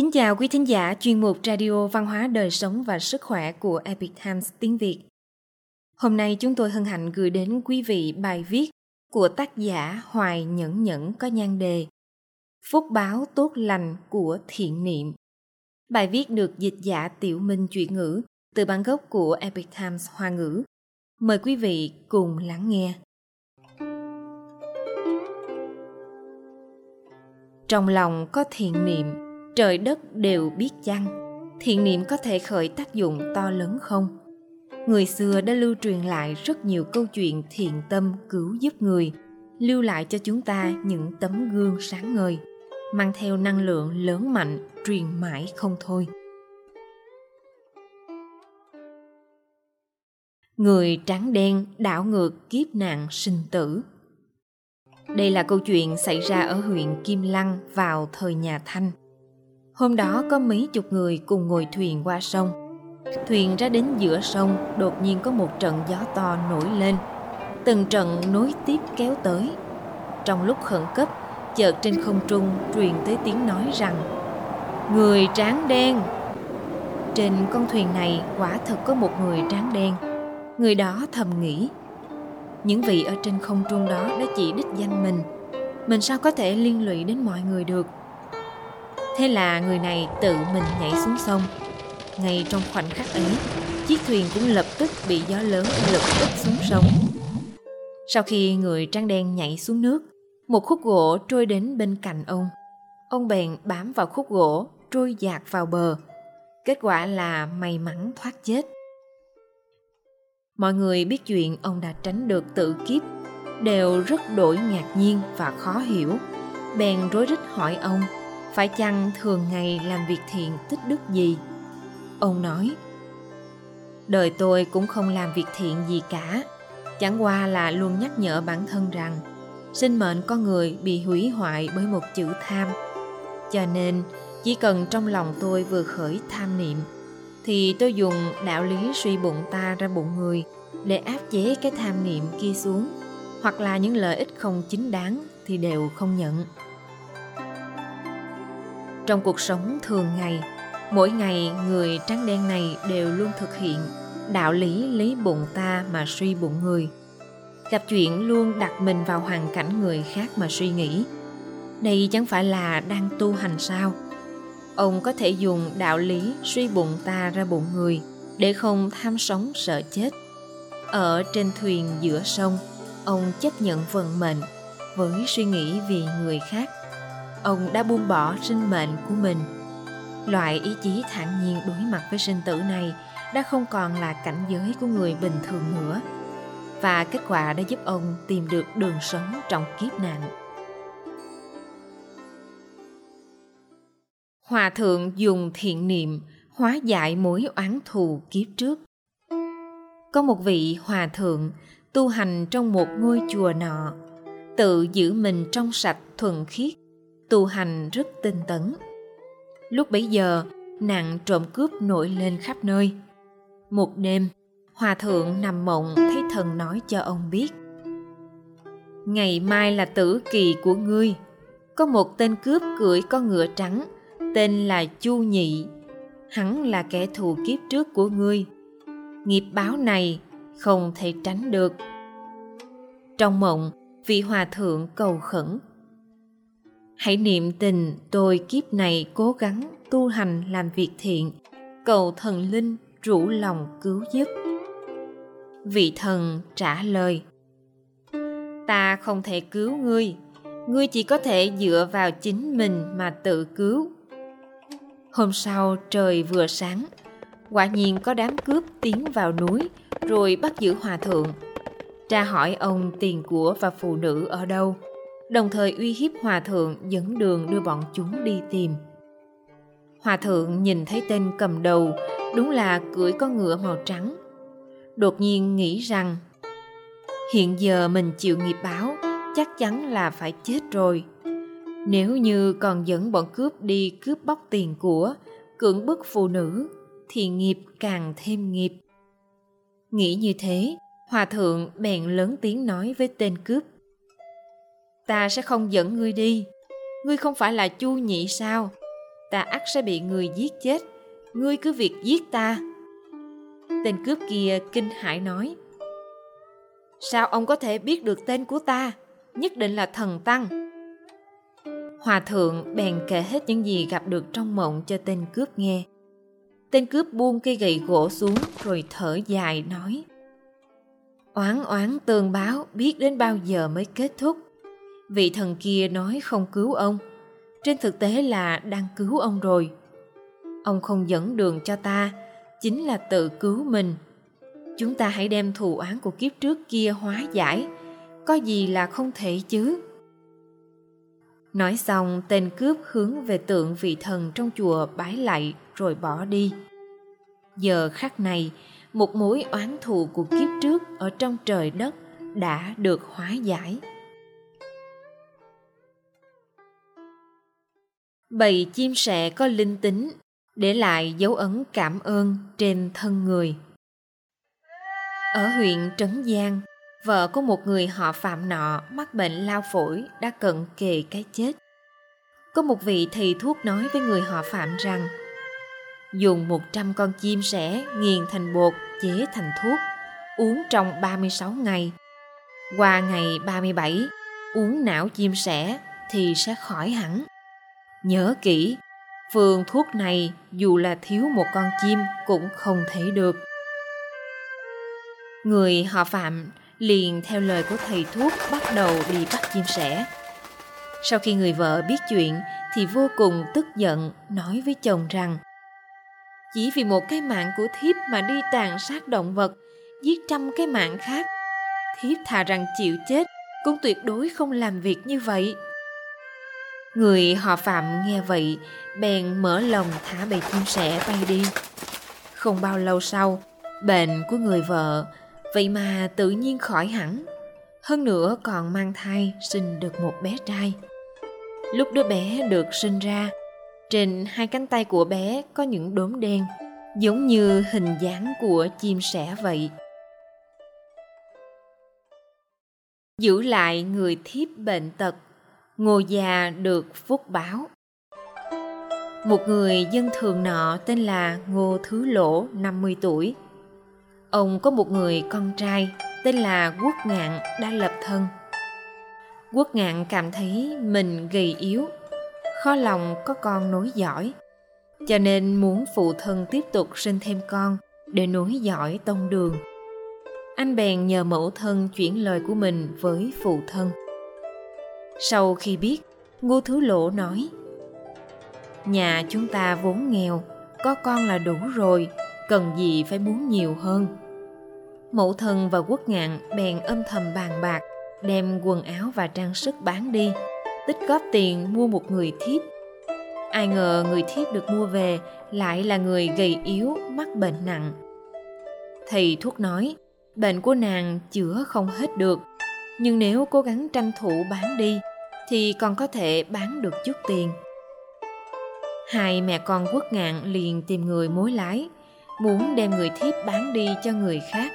Kính chào quý thính giả chuyên mục Radio Văn hóa Đời Sống và Sức Khỏe của Epic Times tiếng Việt. Hôm nay chúng tôi hân hạnh gửi đến quý vị bài viết của tác giả Hoài Nhẫn Nhẫn có nhan đề Phúc báo tốt lành của thiện niệm. Bài viết được dịch giả Tiểu Minh chuyển ngữ từ bản gốc của Epic Times Hoa ngữ. Mời quý vị cùng lắng nghe. Trong lòng có thiện niệm, trời đất đều biết chăng? Thiện niệm có thể khởi tác dụng to lớn không? Người xưa đã lưu truyền lại rất nhiều câu chuyện thiện tâm cứu giúp người, lưu lại cho chúng ta những tấm gương sáng ngời, mang theo năng lượng lớn mạnh, truyền mãi không thôi. Người trắng đen đảo ngược kiếp nạn sinh tử. Đây là câu chuyện xảy ra ở huyện kim lăng vào thời nhà thanh. Hôm đó có mấy chục người cùng ngồi thuyền qua sông. Thuyền ra đến giữa sông, đột nhiên có một trận gió to nổi lên. Từng trận nối tiếp kéo tới. Trong lúc khẩn cấp, chợt trên không trung truyền tới tiếng nói rằng Người tráng đen Trên con thuyền này quả thật có một người tráng đen Người đó thầm nghĩ Những vị ở trên không trung đó đã chỉ đích danh mình Mình sao có thể liên lụy đến mọi người được Thế là người này tự mình nhảy xuống sông. Ngay trong khoảnh khắc ấy, chiếc thuyền cũng lập tức bị gió lớn lật úp xuống sông. Sau khi người trắng đen nhảy xuống nước, một khúc gỗ trôi đến bên cạnh ông. Ông bèn bám vào khúc gỗ, trôi dạt vào bờ. Kết quả là may mắn thoát chết. Mọi người biết chuyện ông đã tránh được tự kiếp, đều rất đổi ngạc nhiên và khó hiểu. Bèn rối rít hỏi ông phải chăng thường ngày làm việc thiện tích đức gì? Ông nói, đời tôi cũng không làm việc thiện gì cả. Chẳng qua là luôn nhắc nhở bản thân rằng, sinh mệnh con người bị hủy hoại bởi một chữ tham. Cho nên, chỉ cần trong lòng tôi vừa khởi tham niệm, thì tôi dùng đạo lý suy bụng ta ra bụng người để áp chế cái tham niệm kia xuống. Hoặc là những lợi ích không chính đáng thì đều không nhận trong cuộc sống thường ngày, mỗi ngày người trắng đen này đều luôn thực hiện đạo lý lấy bụng ta mà suy bụng người. Gặp chuyện luôn đặt mình vào hoàn cảnh người khác mà suy nghĩ. Đây chẳng phải là đang tu hành sao? Ông có thể dùng đạo lý suy bụng ta ra bụng người để không tham sống sợ chết. Ở trên thuyền giữa sông, ông chấp nhận vận mệnh với suy nghĩ vì người khác ông đã buông bỏ sinh mệnh của mình. Loại ý chí thản nhiên đối mặt với sinh tử này đã không còn là cảnh giới của người bình thường nữa. Và kết quả đã giúp ông tìm được đường sống trong kiếp nạn. Hòa thượng dùng thiện niệm hóa giải mối oán thù kiếp trước. Có một vị hòa thượng tu hành trong một ngôi chùa nọ, tự giữ mình trong sạch thuần khiết tu hành rất tinh tấn. Lúc bấy giờ, nạn trộm cướp nổi lên khắp nơi. Một đêm, hòa thượng nằm mộng thấy thần nói cho ông biết. Ngày mai là tử kỳ của ngươi. Có một tên cướp cưỡi con ngựa trắng, tên là Chu Nhị. Hắn là kẻ thù kiếp trước của ngươi. Nghiệp báo này không thể tránh được. Trong mộng, vị hòa thượng cầu khẩn Hãy niệm tình tôi kiếp này cố gắng tu hành làm việc thiện, cầu thần linh rủ lòng cứu giúp. Vị thần trả lời Ta không thể cứu ngươi, ngươi chỉ có thể dựa vào chính mình mà tự cứu. Hôm sau trời vừa sáng, quả nhiên có đám cướp tiến vào núi rồi bắt giữ hòa thượng. Tra hỏi ông tiền của và phụ nữ ở đâu – đồng thời uy hiếp hòa thượng dẫn đường đưa bọn chúng đi tìm. Hòa thượng nhìn thấy tên cầm đầu đúng là cưỡi con ngựa màu trắng. Đột nhiên nghĩ rằng hiện giờ mình chịu nghiệp báo chắc chắn là phải chết rồi. Nếu như còn dẫn bọn cướp đi cướp bóc tiền của, cưỡng bức phụ nữ, thì nghiệp càng thêm nghiệp. Nghĩ như thế, hòa thượng bèn lớn tiếng nói với tên cướp ta sẽ không dẫn ngươi đi ngươi không phải là chu nhị sao ta ắt sẽ bị người giết chết. Ngươi cứ việc giết ta. Tên cướp kia kinh hãi nói. Sao ông có thể biết được tên của ta? Nhất định là thần tăng. Hòa thượng bèn kể hết những gì gặp được trong mộng cho tên cướp nghe. Tên cướp buông cây gậy gỗ xuống rồi thở dài nói Oán oán tường báo biết đến bao giờ mới kết thúc. Vị thần kia nói không cứu ông. Trên thực tế là đang cứu ông rồi. Ông không dẫn đường cho ta, chính là tự cứu mình. Chúng ta hãy đem thù án của kiếp trước kia hóa giải. Có gì là không thể chứ? Nói xong, tên cướp hướng về tượng vị thần trong chùa bái lạy rồi bỏ đi. Giờ khắc này, một mối oán thù của kiếp trước ở trong trời đất đã được hóa giải. Bầy chim sẻ có linh tính, để lại dấu ấn cảm ơn trên thân người. Ở huyện Trấn Giang, vợ của một người họ Phạm nọ mắc bệnh lao phổi đã cận kề cái chết. Có một vị thầy thuốc nói với người họ Phạm rằng dùng 100 con chim sẻ nghiền thành bột chế thành thuốc, uống trong 36 ngày. Qua ngày 37, uống não chim sẻ thì sẽ khỏi hẳn. Nhớ kỹ, phương thuốc này dù là thiếu một con chim cũng không thể được. Người họ Phạm liền theo lời của thầy thuốc bắt đầu đi bắt chim sẻ. Sau khi người vợ biết chuyện thì vô cùng tức giận nói với chồng rằng chỉ vì một cái mạng của thiếp mà đi tàn sát động vật, giết trăm cái mạng khác. Thiếp thà rằng chịu chết, cũng tuyệt đối không làm việc như vậy. Người họ Phạm nghe vậy, bèn mở lòng thả bầy chim sẻ bay đi. Không bao lâu sau, bệnh của người vợ, vậy mà tự nhiên khỏi hẳn. Hơn nữa còn mang thai sinh được một bé trai. Lúc đứa bé được sinh ra, trên hai cánh tay của bé có những đốm đen, giống như hình dáng của chim sẻ vậy. Giữ lại người thiếp bệnh tật, ngồi già được phúc báo. Một người dân thường nọ tên là Ngô Thứ Lỗ, 50 tuổi. Ông có một người con trai tên là Quốc Ngạn đã lập thân. Quốc Ngạn cảm thấy mình gầy yếu khó lòng có con nối dõi cho nên muốn phụ thân tiếp tục sinh thêm con để nối dõi tông đường anh bèn nhờ mẫu thân chuyển lời của mình với phụ thân sau khi biết, ngô thứ lỗ nói, nhà chúng ta vốn nghèo, có con là đủ rồi, cần gì phải muốn nhiều hơn. Mẫu thân và quốc ngạn bèn âm thầm bàn bạc, đem quần áo và trang sức bán đi, tích góp tiền mua một người thiếp. Ai ngờ người thiếp được mua về lại là người gầy yếu, mắc bệnh nặng. Thầy thuốc nói, bệnh của nàng chữa không hết được, nhưng nếu cố gắng tranh thủ bán đi thì còn có thể bán được chút tiền. Hai mẹ con quốc ngạn liền tìm người mối lái, muốn đem người thiếp bán đi cho người khác.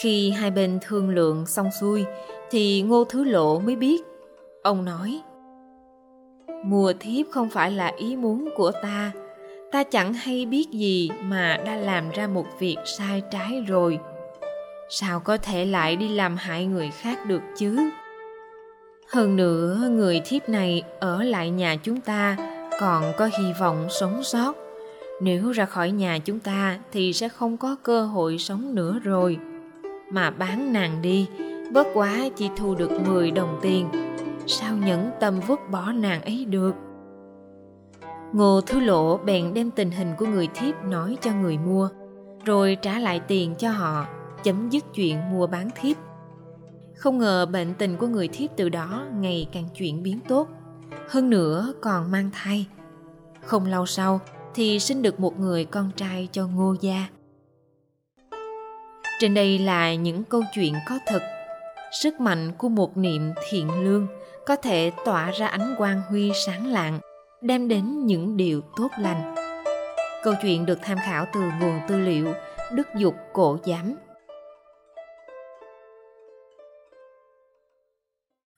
Khi hai bên thương lượng xong xuôi thì ngô thứ lộ mới biết. Ông nói, mùa thiếp không phải là ý muốn của ta. Ta chẳng hay biết gì mà đã làm ra một việc sai trái rồi. Sao có thể lại đi làm hại người khác được chứ? Hơn nữa, người thiếp này ở lại nhà chúng ta còn có hy vọng sống sót. Nếu ra khỏi nhà chúng ta thì sẽ không có cơ hội sống nữa rồi. Mà bán nàng đi, bớt quá chỉ thu được 10 đồng tiền. Sao nhẫn tâm vứt bỏ nàng ấy được? Ngô thứ lộ bèn đem tình hình của người thiếp nói cho người mua, rồi trả lại tiền cho họ, chấm dứt chuyện mua bán thiếp không ngờ bệnh tình của người thiếp từ đó ngày càng chuyển biến tốt. Hơn nữa còn mang thai. Không lâu sau thì sinh được một người con trai cho ngô gia. Trên đây là những câu chuyện có thật. Sức mạnh của một niệm thiện lương có thể tỏa ra ánh quang huy sáng lạng, đem đến những điều tốt lành. Câu chuyện được tham khảo từ nguồn tư liệu đức dục cổ giám.